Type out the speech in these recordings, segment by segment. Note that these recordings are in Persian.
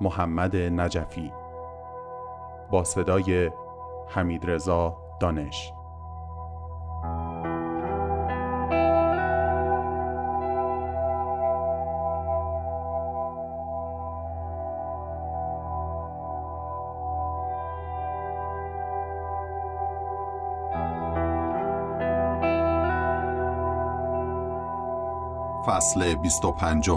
محمد نجفی. با صدای حمید رضا دانش. فصل 25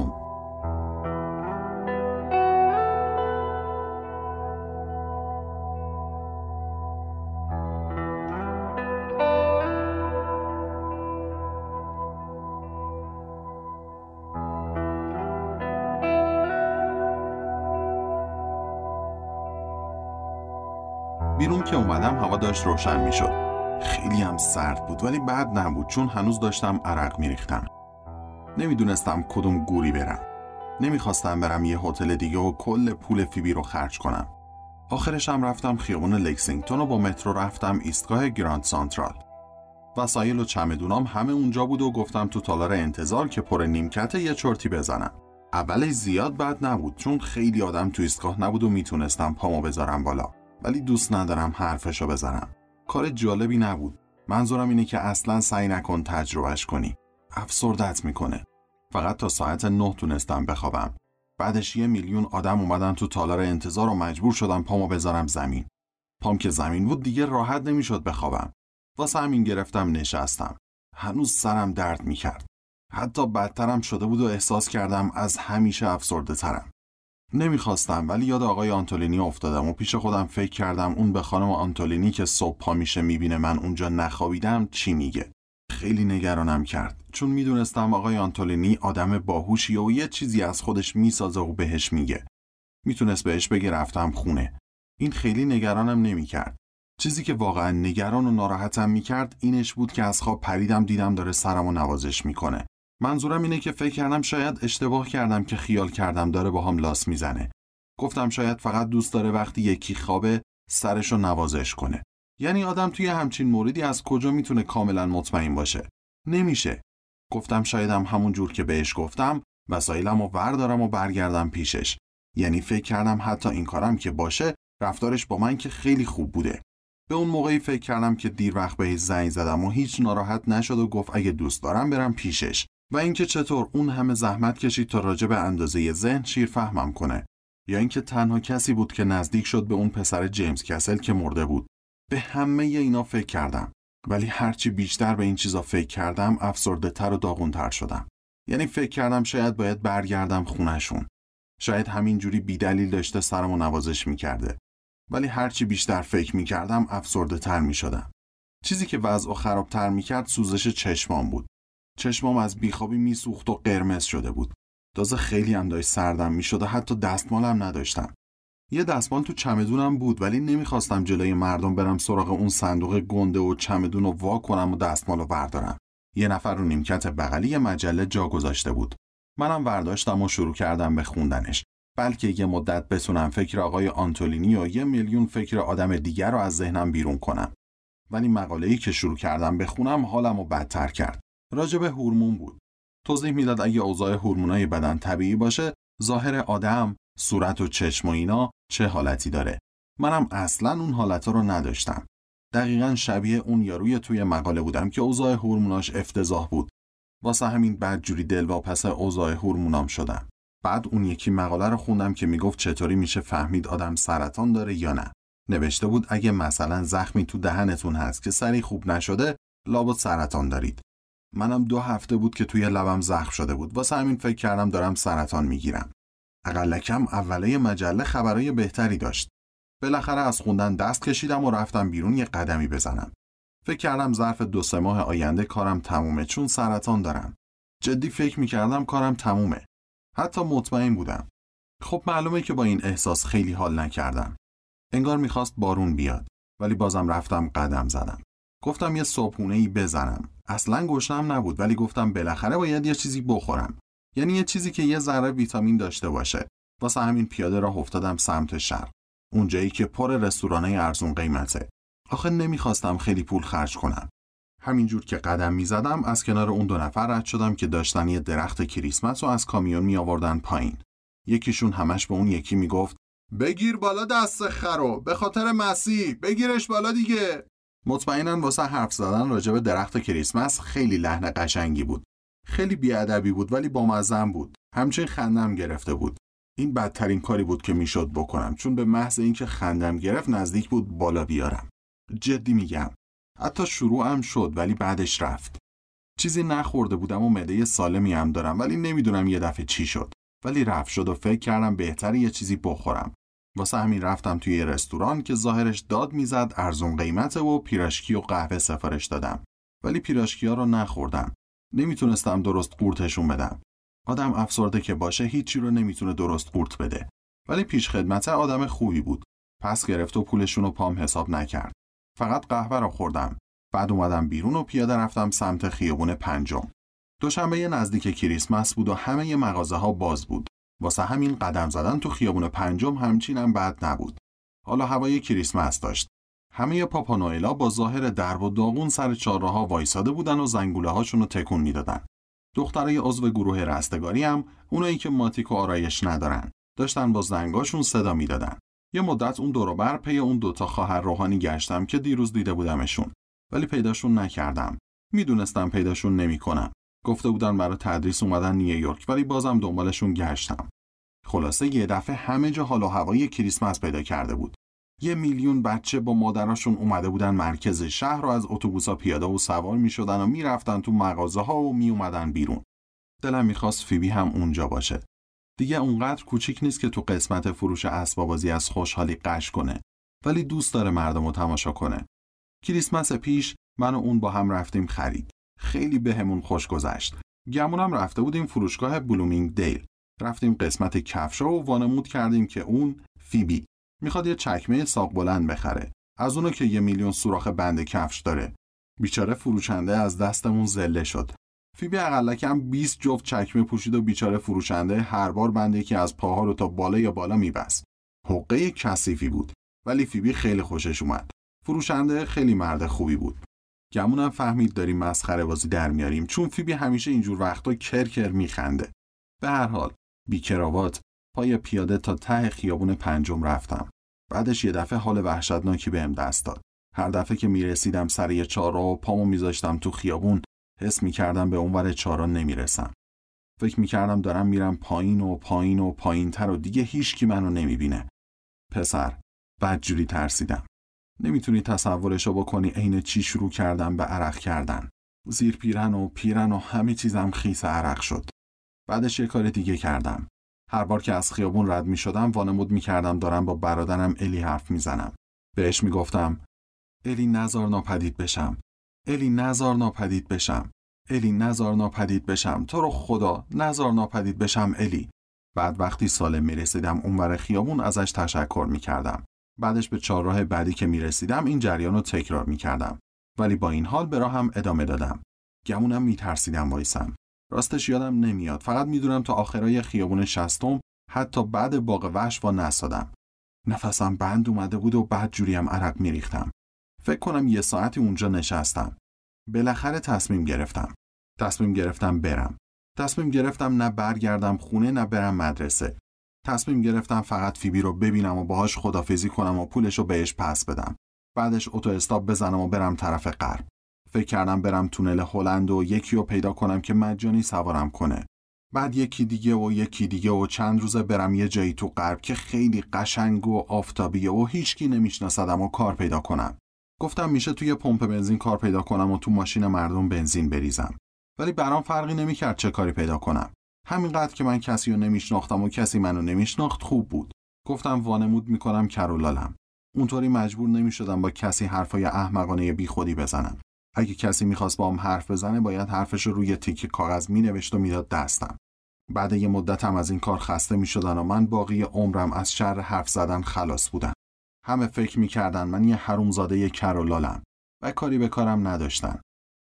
بیرون که اومدم هوا داشت روشن می‌شد. خیلی هم سرد بود ولی بعد نبود چون هنوز داشتم عرق میریختم. نمی‌دونستم کدوم گوری برم. نمی‌خواستم برم یه هتل دیگه و کل پول فیبی رو خرج کنم. آخرشم رفتم خیابون لکسینگتون و با مترو رفتم ایستگاه گراند سانترال. وسایل و چمدونام همه اونجا بود و گفتم تو تالار انتظار که پر نیمکت یه چرتی بزنم. اولش زیاد بد نبود چون خیلی آدم تو ایستگاه نبود و می‌تونستم پامو بذارم بالا. ولی دوست ندارم حرفشو بزنم. کار جالبی نبود. منظورم اینه که اصلا سعی نکن تجربهش کنی. افسردت می‌کنه. فقط تا ساعت نه تونستم بخوابم. بعدش یه میلیون آدم اومدن تو تالار انتظار و مجبور شدم پامو بذارم زمین. پام که زمین بود دیگه راحت نمی‌شد بخوابم. واسه همین گرفتم نشستم. هنوز سرم درد می‌کرد. حتی بدترم شده بود و احساس کردم از همیشه افسرده ترم نمی‌خواستم ولی یاد آقای آنتولینی افتادم و پیش خودم فکر کردم اون به خانم آنتولینی که صبح پا میشه می‌بینه من اونجا نخوابیدم چی میگه. خیلی نگرانم کرد. چون می‌دونستم آقای آنتولینی آدم باهوشی و یه چیزی از خودش می‌سازه و بهش میگه. می‌تونست بهش بگه رفتم خونه. این خیلی نگرانم نمی‌کرد. چیزی که واقعا نگران و ناراحتم می‌کرد اینش بود که از خواب پریدم دیدم داره سرمو نوازش می‌کنه. منظورم اینه که فکر کردم شاید اشتباه کردم که خیال کردم داره با هم لاس می‌زنه. گفتم شاید فقط دوست داره وقتی یکی خوابه سرشو نوازش کنه. یعنی آدم توی همچین موردی از کجا می‌تونه کاملا مطمئن باشه؟ نمیشه. گفتم شایدم همون جور که بهش گفتم وسایلم و وردارم و برگردم پیشش. یعنی فکر کردم حتی این کارم که باشه رفتارش با من که خیلی خوب بوده. به اون موقعی فکر کردم که دیر وقت بهش زنگ زدم و هیچ ناراحت نشد و گفت اگه دوست دارم برم پیشش. و اینکه چطور اون همه زحمت کشید تا راجع به اندازه ذهن شیر فهمم کنه. یا اینکه تنها کسی بود که نزدیک شد به اون پسر جیمز کسل که مرده بود. به همه اینا فکر کردم. ولی هرچی بیشتر به این چیزا فکر کردم افسرده تر و داغونتر شدم. یعنی فکر کردم شاید باید برگردم خونشون شاید همین جوری بیدلیل داشته سرمو نوازش می‌کرده. ولی هرچی بیشتر فکر می‌کردم افسرده تر می‌شدم. چیزی که وضع خرابتر می‌کرد سوزش چشمام بود. چشمام از بیخوابی میسوخت و قرمز شده بود. تازه خیلی هم داشت سردم می‌شد و حتی دستمالم نداشتم. یه دستمال تو چمدونم بود ولی نمی‌خواستم جلوی مردم برم سراغ اون صندوق گنده و چمدون رو وا کنم و دستمال رو بردارم. یه نفر رو نیمکت بغلی مجله جا گذاشته بود. منم برداشتم و شروع کردم به خوندنش. بلکه یه مدت بتونم فکر آقای آنتولینی و یه میلیون فکر آدم دیگر رو از ذهنم بیرون کنم. ولی مقاله‌ای که شروع کردم بخونم حالم رو بدتر کرد. راجب هورمون بود. توضیح می‌داد اگه اوضاع هورمونای بدن طبیعی باشه، ظاهر آدم، صورت و چشم و اینا چه حالتی داره. منم اصلا اون حالتا رو نداشتم. دقیقا شبیه اون یاروی توی مقاله بودم که اوضاع هورموناش افتضاح بود. واسه همین بعد جوری دلواپس اوضاع هورمونام شدم بعد اون یکی مقاله رو خوندم که می‌گفت چطوری میشه فهمید آدم سرطان داره یا نه نوشته بود اگه مثلا زخمی تو دهنتون هست که سری خوب نشده لابد سرطان دارید منم دو هفته بود که توی لبم زخم شده بود. واسه همین فکر کردم دارم سرطان می‌گیرم. اقلکم اوله مجله خبرای بهتری داشت. بالاخره از خوندن دست کشیدم و رفتم بیرون یه قدمی بزنم. فکر کردم ظرف دو سه ماه آینده کارم تمومه چون سرطان دارم. جدی فکر می‌کردم کارم تمومه. حتی مطمئن بودم. خب معلومه که با این احساس خیلی حال نکردم. انگار می‌خواست بارون بیاد. ولی بازم رفتم قدم زدم. گفتم یه صبحونه ای بزنم. اصلا گشنم نبود ولی گفتم بالاخره باید یه چیزی بخورم. یعنی یه چیزی که یه ذره ویتامین داشته باشه. واسه همین پیاده راه افتادم سمت شرق اونجایی که پر رستورانای ارزون قیمته. آخه نمی‌خواستم خیلی پول خرج کنم. همینجور که قدم می‌زدم از کنار اون دو نفر رد شدم که داشتن یه درخت کریسمس و از کامیون می آوردن پایین. یکیشون همش به اون یکی می‌گفت بگیر بالا دست خرو به خاطر مسیح بگیرش بالا دیگه. مطمئنا واسه حرف زدن راجع به درخت کریسمس خیلی لحن قشنگی بود. خیلی بیادبی بود ولی با بود. همچنین خندم گرفته بود. این بدترین کاری بود که می‌شد بکنم. چون به محض اینکه خندم گرفت نزدیک بود بالا بیارم. جدی میگم. حتی شروعم شد ولی بعدش رفت. چیزی نخورده بودم و مده سالمی هم دارم ولی نمی‌دونم یه دفعه چی شد. ولی رفت شد و فکر کردم بهتری یه چیزی بخورم. واسه همین رفتم توی یه رستوران که ظاهرش داد می‌زد ارزون قیمته و پیراشکی و قهوه سفارش دادم. ولی پیراشکی ها رو نخوردم. نمی‌تونستم درست قورتشون بدم. آدم افسرده که باشه هیچی رو نمی‌تونه درست قورت بده. ولی پیش خدمته آدم خوبی بود. پس گرفت و پولشون رو پام حساب نکرد. فقط قهوه رو خوردم. بعد اومدم بیرون و پیاده رفتم سمت خیابون پنجم. دوشنبه نزدیک کریسمس بود و همه مغازه ها باز بود. واسه همین قدم زدن تو خیابون پنجم همچینم بد نبود. حالا هوای کریسمس داشت. همه پاپانوئلا با ظاهر درب و داغون سر چهارراه وایساده بودن و زنگوله هاشون رو تکون می‌دادن. دخترای عضو گروه رستگاری هم اونایی که ماتیک و آرایش ندارن داشتن با زنگاشون صدا می‌دادن. یه مدت اون دور پی اون دوتا خواهر روحانی گشتم که دیروز دیده بودمشون. ولی پیداشون نکردم. می‌دونستم پیداشون نمی‌کنم گفته بودن برای تدریس اومدن نیویورک ولی بازم دنبالشون گشتم خلاصه یه دفعه همه جا حال و هوای کریسمس پیدا کرده بود یه میلیون بچه با مادراشون اومده بودن مرکز شهر رو از اتوبوسا پیاده و سوار می شدن و می‌رفتن تو مغازه ها و می اومدن بیرون. دلم می‌خواست فیبی هم اونجا باشه. دیگه اونقدر کوچیک نیست که تو قسمت فروش اسبابازی از خوشحالی قش کنه ولی دوست داره مردم رو تماشا کنه. کریسمس پیش من و اون با هم رفتیم خرید. خیلی بهمون به خوش گذشت. گمونم رفته بودیم فروشگاه بلومینگ دیل. رفتیم قسمت کفشا و وانمود کردیم که اون فیبی. می‌خواد یه چکمه ساق بلند بخره. از اونا که یه میلیون سوراخ بند کفش داره. بیچاره فروشنده از دستمون ذله شد. فیبی اقلکم 20 جفت چکمه پوشید و بیچاره فروشنده هر بار بند یکی از پاها رو تا بالا یا بالا میبست. حقه کثیفی بود ولی فیبی خیلی خوشش اومد. فروشنده خیلی مرد خوبی بود. گمونم فهمید داریم مسخره بازی در میاریم چون فیبی همیشه اینجور وقتا کرکر میخنده به هر حال بی کراوات پای پیاده تا ته خیابون پنجم رفتم. بعدش یه دفعه حال وحشتناکی بهم دست داد. هر دفعه که می‌رسیدم سر یه چارا و پامو میذاشتم تو خیابون حس می‌کردم به اونور چارا نمی‌رسم. فکر می‌کردم دارم میرم پایین و پایین و پایین تر و دیگه هیچکی منو نمی‌بینه. پسر بدجوری ترسیدم. نمی‌تونی تصورشو بکنی عین چی شروع کردم به عرق کردن. زیر پیرن و پیرن و همه چیزم خیس عرق شد. بعدش یه کار دیگه کردم. هر بار که از خیابون رد می شدم وانمود می کردم دارم با برادرم الی حرف می زنم. بهش می گفتم الی نزار ناپدید بشم. الی نزار ناپدید بشم. الی نزار ناپدید بشم. تو رو خدا نزار ناپدید بشم الی. بعد وقتی سالم می رسیدم اونور خیابون ازش تشکر می کردم. بعدش به چهارراه بعدی که می رسیدم این جریان رو تکرار می کردم. ولی با این حال به راهم ادامه دادم. گمونم می ترسیدم وایسم. راستش یادم نمیاد. فقط می‌دونم تا آخرای خیابون شستم حتی بعد باغ وحش وا نسادم نفسم بند اومده بود و بعد جوریم عرق میریختم. فکر کنم یه ساعتی اونجا نشستم. بالاخره تصمیم گرفتم. تصمیم گرفتم برم. تصمیم گرفتم نه برگردم خونه نه برم مدرسه. تصمیم گرفتم فقط فیبی رو ببینم و باهاش خدافزی کنم و پولش رو بهش پس بدم بعدش اتو استاپ بزنم و برم طرف غرب فکر کردم برم تونل هلند و یکی رو پیدا کنم که مجانی سوارم کنه. بعد یکی دیگه و یکی دیگه و چند روزه برم یه جایی تو غرب که خیلی قشنگ و آفتابیه و هیچکی نمیشناسدم و کار پیدا کنم. گفتم میشه توی پمپ بنزین کار پیدا کنم و تو ماشین مردم بنزین بریزم. ولی برام فرقی نمی‌کرد چه کاری پیدا کنم. همینقدر که من کسی رو نمیشناختم و کسی منو نمیشناخت خوب بود. گفتم وانمود می‌کنم کرولالم. اونطوری مجبور نمی‌شدم با کسی حرفای احمقانه بیخودی بزنم. اگه کسی می‌خواست با هم حرف بزنه باید حرفش رو روی تیک کاغذ مینوشت و می‌داد دستم. بعد یه مدتم از این کار خسته می‌شدن و من باقی عمرم از شر حرف زدن خلاص بودم. همه فکر می‌کردن من یه حرومزاده کرولالم و کاری به کارم نداشتن.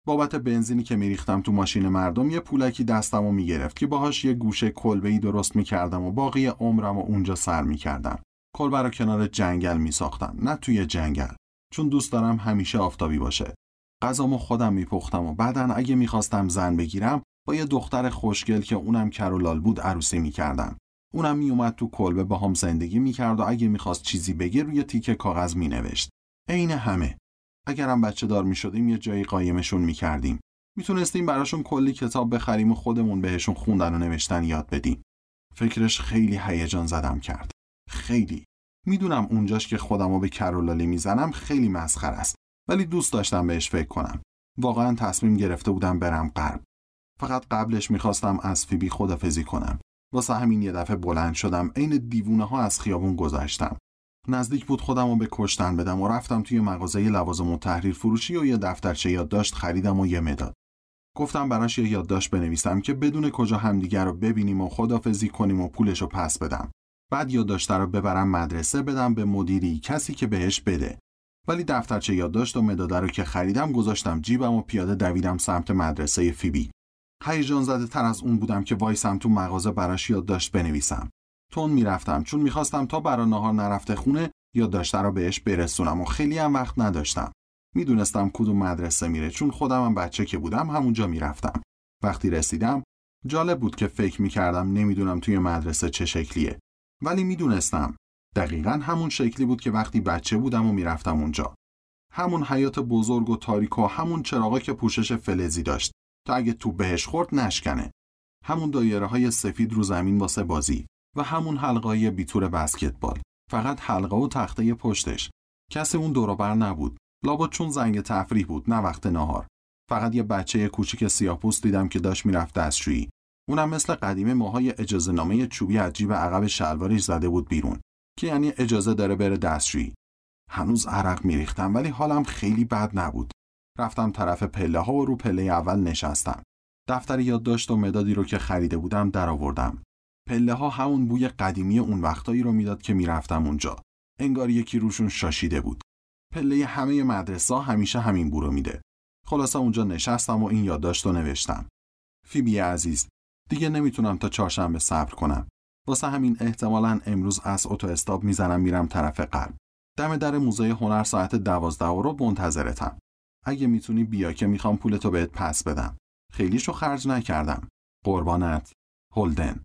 بابت بنزینی که میریختم تو ماشین مردم یه پولکی دستم و می‌گرفت که باهاش یه گوشه کلبه‌ای درست می‌کردم و باقی عمرم و اونجا سر می‌کردم. کلبه رو کنار جنگل میساختم نه توی جنگل چون دوست دارم همیشه آفتابی باشه. غذامو خودم میپختم و بعدا اگه می‌خواستم زن بگیرم با یه دختر خوشگل که اونم کرولال بود عروسی می‌کردم. اونم میومد تو کلبه با هم زندگی می‌کرد و اگه می‌خواست چیزی بگه روی تیکه کاغذ مینوشت. عین همه. اگرم بچه دار می‌شدیم یه جایی قایمشون می‌کردیم. می‌تونستیم براشون کلی کتاب بخریم و خودمون بهشون خوندن و نوشتن یاد بدیم. فکرش خیلی هیجان زدم کرد. خیلی. می‌دونم اونجاش که خودمو به کرولالی می‌زنم خیلی مسخر است. ولی دوست داشتم بهش فکر کنم. واقعا تصمیم گرفته بودم برم غرب. فقط قبلش می‌خواستم از فیبی خدافزی کنم. واسه همین یه دفعه بلند شدم عین دیوونه ها از خیابون گذشتم. نزدیک بود خودم رو به کشتن بدم و رفتم توی مغازه لوازم و تحریر فروشی و یه دفترچه یادداشت خریدم و یه مداد. گفتم براش یه یادداشت بنویسم که بدون کجا همدیگر رو ببینیم و خدافزی کنیم و پولش رو پس بدم. بعد یادداشت رو ببرم مدرسه بدم به مدیری کسی که بهش بده. ولی دفترچه یادداشت و مداد رو که خریدم گذاشتم جیبم و پیاده دویدم سمت مدرسه فیبی. هیجان زده تر از اون بودم که وایسم تو مغازه براش یادداشت بنویسم. تون می‌رفتم چون می‌خواستم تا برا نهار نرفته خونه یادداشت رو بهش برسونم و خیلی هم وقت نداشتم. می‌دونستم کدوم مدرسه میره چون خودم هم بچه که بودم همونجا می‌رفتم. وقتی رسیدم جالب بود که فکر می‌کردم نمی‌دونم توی مدرسه چه شکلیه. ولی می‌دونستم دقیقا همون شکلی بود که وقتی بچه بودم و می‌رفتم اونجا. همون حیات بزرگ و تاریک و همون چراغا که پوشش فلزی داشت تا اگه تو بهش خورد نشکنه. همون دایره های سفید رو زمین واسه بازی و همون حلقای بیتور بسکتبال. فقط حلقه و تخته پشتش. کسی اون دوروبر نبود. لابد چون زنگ تفریح بود نه وقت نهار. فقط یه بچه کوچیک سیاپوست دیدم که داشت می‌رفت دستشویی. اونم مثل قدیمه موهای اجازه نامه چوبی عجیب عقب شلوارش زده بود بیرون که یعنی اجازه داره بره دستشویی. هنوز عرق میریختم ولی حالم خیلی بد نبود. رفتم طرف پله ها و رو پله اول نشستم. دفتر یادداشت و مدادی رو که خریده بودم درآوردم. پله ها همون بوی قدیمی اون وقتایی رو می‌داد که می‌رفتم اونجا. انگار یکی روشون شاشیده بود. پله همه مدرسه همیشه همین بو رو میده. خلاصه اونجا نشستم و این یادداشت رو نوشتم. فیبی عزیز، دیگه نمی‌تونم تا چهارشنبه صبر کنم. واسه همین احتمالا امروز از اتو استاب می‌زنم میرم طرف قلب. دم در موزه هنر ساعت دوازده رو منتظرتم. اگه می‌تونی بیا که می‌خوام پولتو بهت پس بدم. خیلیشو خرج نکردم. قربانت. هولدن.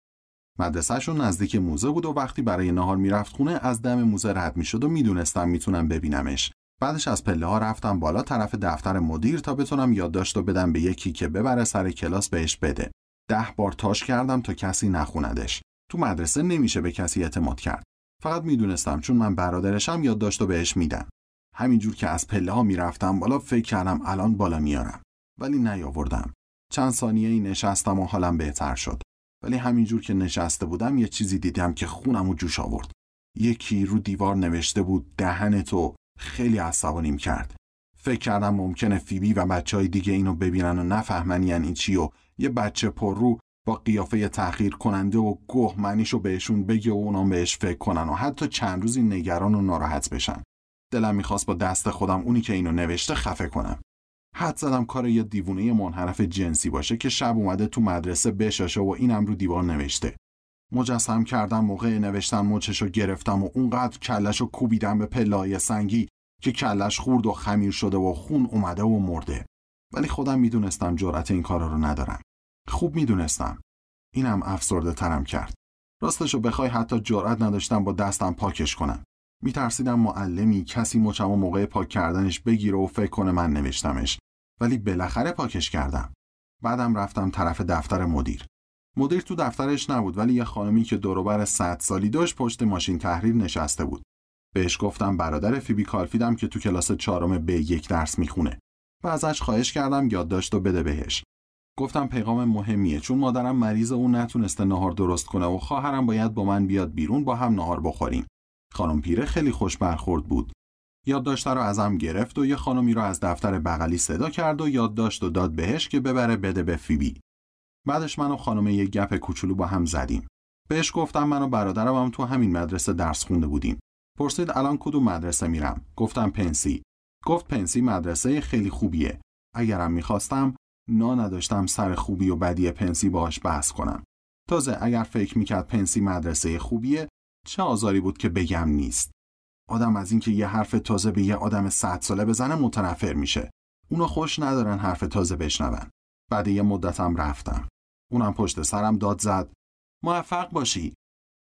مدرسهشون نزدیک موزه بود و وقتی برای نهار می‌رفت خونه از دم موزه رد می‌شد و می‌دونستم می‌تونم ببینمش. بعدش از پله ها رفتم بالا طرف دفتر مدیر تا بتونم یادداشت بدم به یکی که ببره سر کلاس بهش بده. ده بار تاش کردم تا کسی نخوندش. تو مدرسه نمیشه به کسی اعتماد کرد. فقط می‌دونستم چون من برادرشم یادداشت بهش میدم. همینجور که از پله ها می‌رفتم بالا فکر کردم الان بالا میارم. ولی نیاوردم. چند ثانیه ای نشستم و حالم بهتر شد. ولی همینجور که نشسته بودم یه چیزی دیدم که خونم و جوش آورد. یکی رو دیوار نوشته بود دهن تو خیلی عصبانیم کرد. فکر کردم ممکنه فیبی و بچه های دیگه اینو ببینن و نفهمن یعنی چی و یه بچه پررو با قیافه تحقیر کننده و گوه منیشو بهشون بگه و اونام بهش فکر کنن و حتی چند روزی نگران و ناراحت بشن. دلم می‌خواست با دست خودم اونی که اینو نوشته خفه کنم. حد زدم کار یه دیوونه منحرف جنسی باشه که شب اومده تو مدرسه بشاشه و اینم رو دیوار نوشته. مجسم کردم موقع نوشتن مچشو گرفتم و اونقدر کلشو کوبیدم به پلای سنگی که کلش خورد و خمیر شده و خون اومده و مرده. ولی خودم می‌دونستم جرأت این کارا رو ندارم. خوب می‌دونستم. اینم افسرده ترم کرد. راستشو بخوای حتی جرأت نداشتم با دستم پاکش کنم. میترسیدم معلمی کسی مچم و موقع پاک کردنش بگیره و فکر کنه من نوشتمش. ولی بالاخره پاکش کردم. بعدم رفتم طرف دفتر مدیر. مدیر تو دفترش نبود ولی یه خانمی که دوروبر 100 سالی داشت پشت ماشین تحریر نشسته بود. بهش گفتم برادر فیبی کالفیدم که تو کلاس چهارم به یک درس می‌خونه. و ازش خواهش کردم یادداشت و بده بهش. گفتم پیغام مهمیه چون مادرم مریض اون نتونسته نهار درست کنه و خواهرم باید با من بیاد بیرون با هم نهار بخوریم. خانم پیره خیلی خوش برخورد بود. یادداشت رو ازم گرفت و یه خانمی رو از دفتر بغلی صدا کرد و یادداشت و داد بهش که ببره بده به فیبی. بعدش من و خانم یه گپ کوچولو با هم زدیم. بهش گفتم من و برادرم هم تو همین مدرسه درس خونده بودیم. پرسید الان کدوم مدرسه میرم؟ گفتم پنسی. گفت پنسی مدرسه خیلی خوبیه. اگرم می‌خواستم نا نداشتم سر خوبی و بدی پنسی باهاش بحث کنم. تازه اگر فکر می‌کرد پنسی مدرسه خوبیه چه آزاری بود که بگم نیست. آدم از اینکه یه حرف تازه به یه آدم صد ساله بزنه متنفر میشه. اونا خوش ندارن حرف تازه بشنون. بعد یه مدتم رفتم. اونم پشت سرم داد زد. موفق باشی.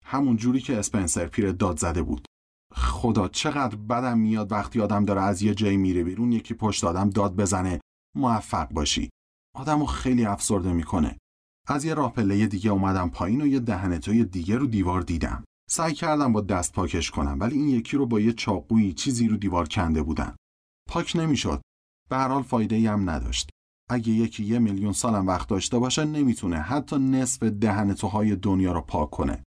همون جوری که اسپنسر پیر داد زده بود. خدا چقدر بدم میاد وقتی آدم داره از یه جایی میره بیرون یکی پشت آدم داد بزنه. موفق باشی. آدمو خیلی افسرده می‌کنه. از یه راه پله دیگه اومدم پایین و یه دهنتوی دیگه رو دیوار دیدم. سعی کردم با دست پاکش کنم ولی این یکی رو با یه چاقویی چیزی رو دیوار کنده بودن پاک نمی‌شد. به هر حال فایده ای هم نداشت. اگه یکی یه میلیون سالم وقت داشته باشه نمی‌تونه حتی نصف دهنتوهای دنیا رو پاک کنه.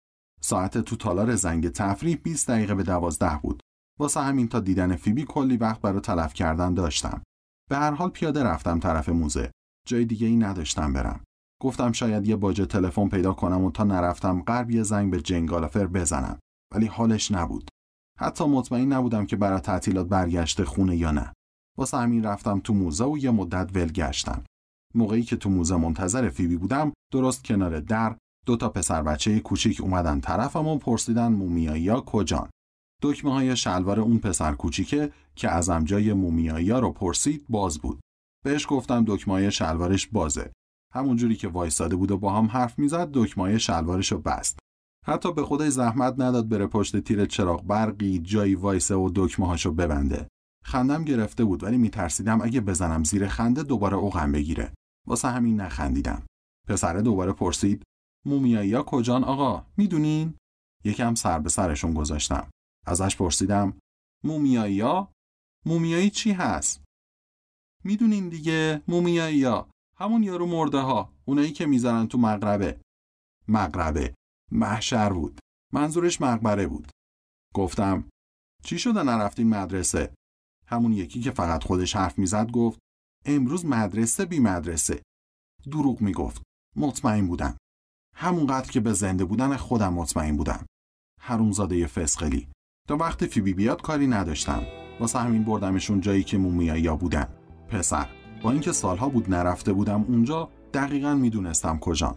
ساعت تو تالار زنگ تفریح 20 دقیقه به دوازده بود. واسه همین تا دیدن فیبی کلی وقت برای تلف کردن داشتم. به هر حال پیاده رفتم طرف موزه. جای دیگه ای نداشتم برم. گفتم شاید یه باجه تلفن پیدا کنم و تا نرفتم غرب یه زنگ به جنگالافر بزنم. ولی حالش نبود. حتی مطمئن نبودم که برای تعطیلات برگشته خونه یا نه. واسه همین رفتم تو موزه و یه مدت ول گشتم. موقعی که تو موزه منتظر فیبی بودم درست کنار در دو تا پسر بچه کوچیک اومدن طرفم و پرسیدن مومیایی کجان. دکمه های شلوار اون پسر کوچیکه که ازم جای مومیایی رو پرسید باز بود. بهش گفتم دکمه شلوارش بازه. همونجوری که وایساده بود و با هم حرف می‌زد دکمه شلوارش رو بست. حتی به خودش زحمت نداد بره پشت تیر چراغ برقی جایی وایسه و دکمه هاشو ببنده. خندم گرفته بود ولی میترسیدم اگه بزنم زیر خنده دوباره اوغم بگیره. واسه همین نخندیدم. پسره دوباره پرسید مومیایی ها کجان آقا؟ می‌دونین؟ یکم سر به سرشون گذاشتم. ازش پرسیدم مومیایی ها مومیایی چی هست؟ می‌دونین دیگه مومیایی ها همون یارو مرده ها اونایی که می‌زنن تو مغربه. مغربه. محشر بود. منظورش مقبره بود. گفتم چی شده نرفتین مدرسه؟ همون یکی که فقط خودش حرف می‌زد گفت امروز مدرسه بی مدرسه. دروغ می‌گفت. مطمئن بودم. همونقدر که به زنده بودن خودم مطمئن بودم. حرومزاده فسقلی. تا وقتی فیبی بیاد کاری نداشتم. واسه همین بردمشون جایی که مومیایی بودن. پسر. با اینکه سالها بود نرفته بودم اونجا دقیقا می‌دونستم کجا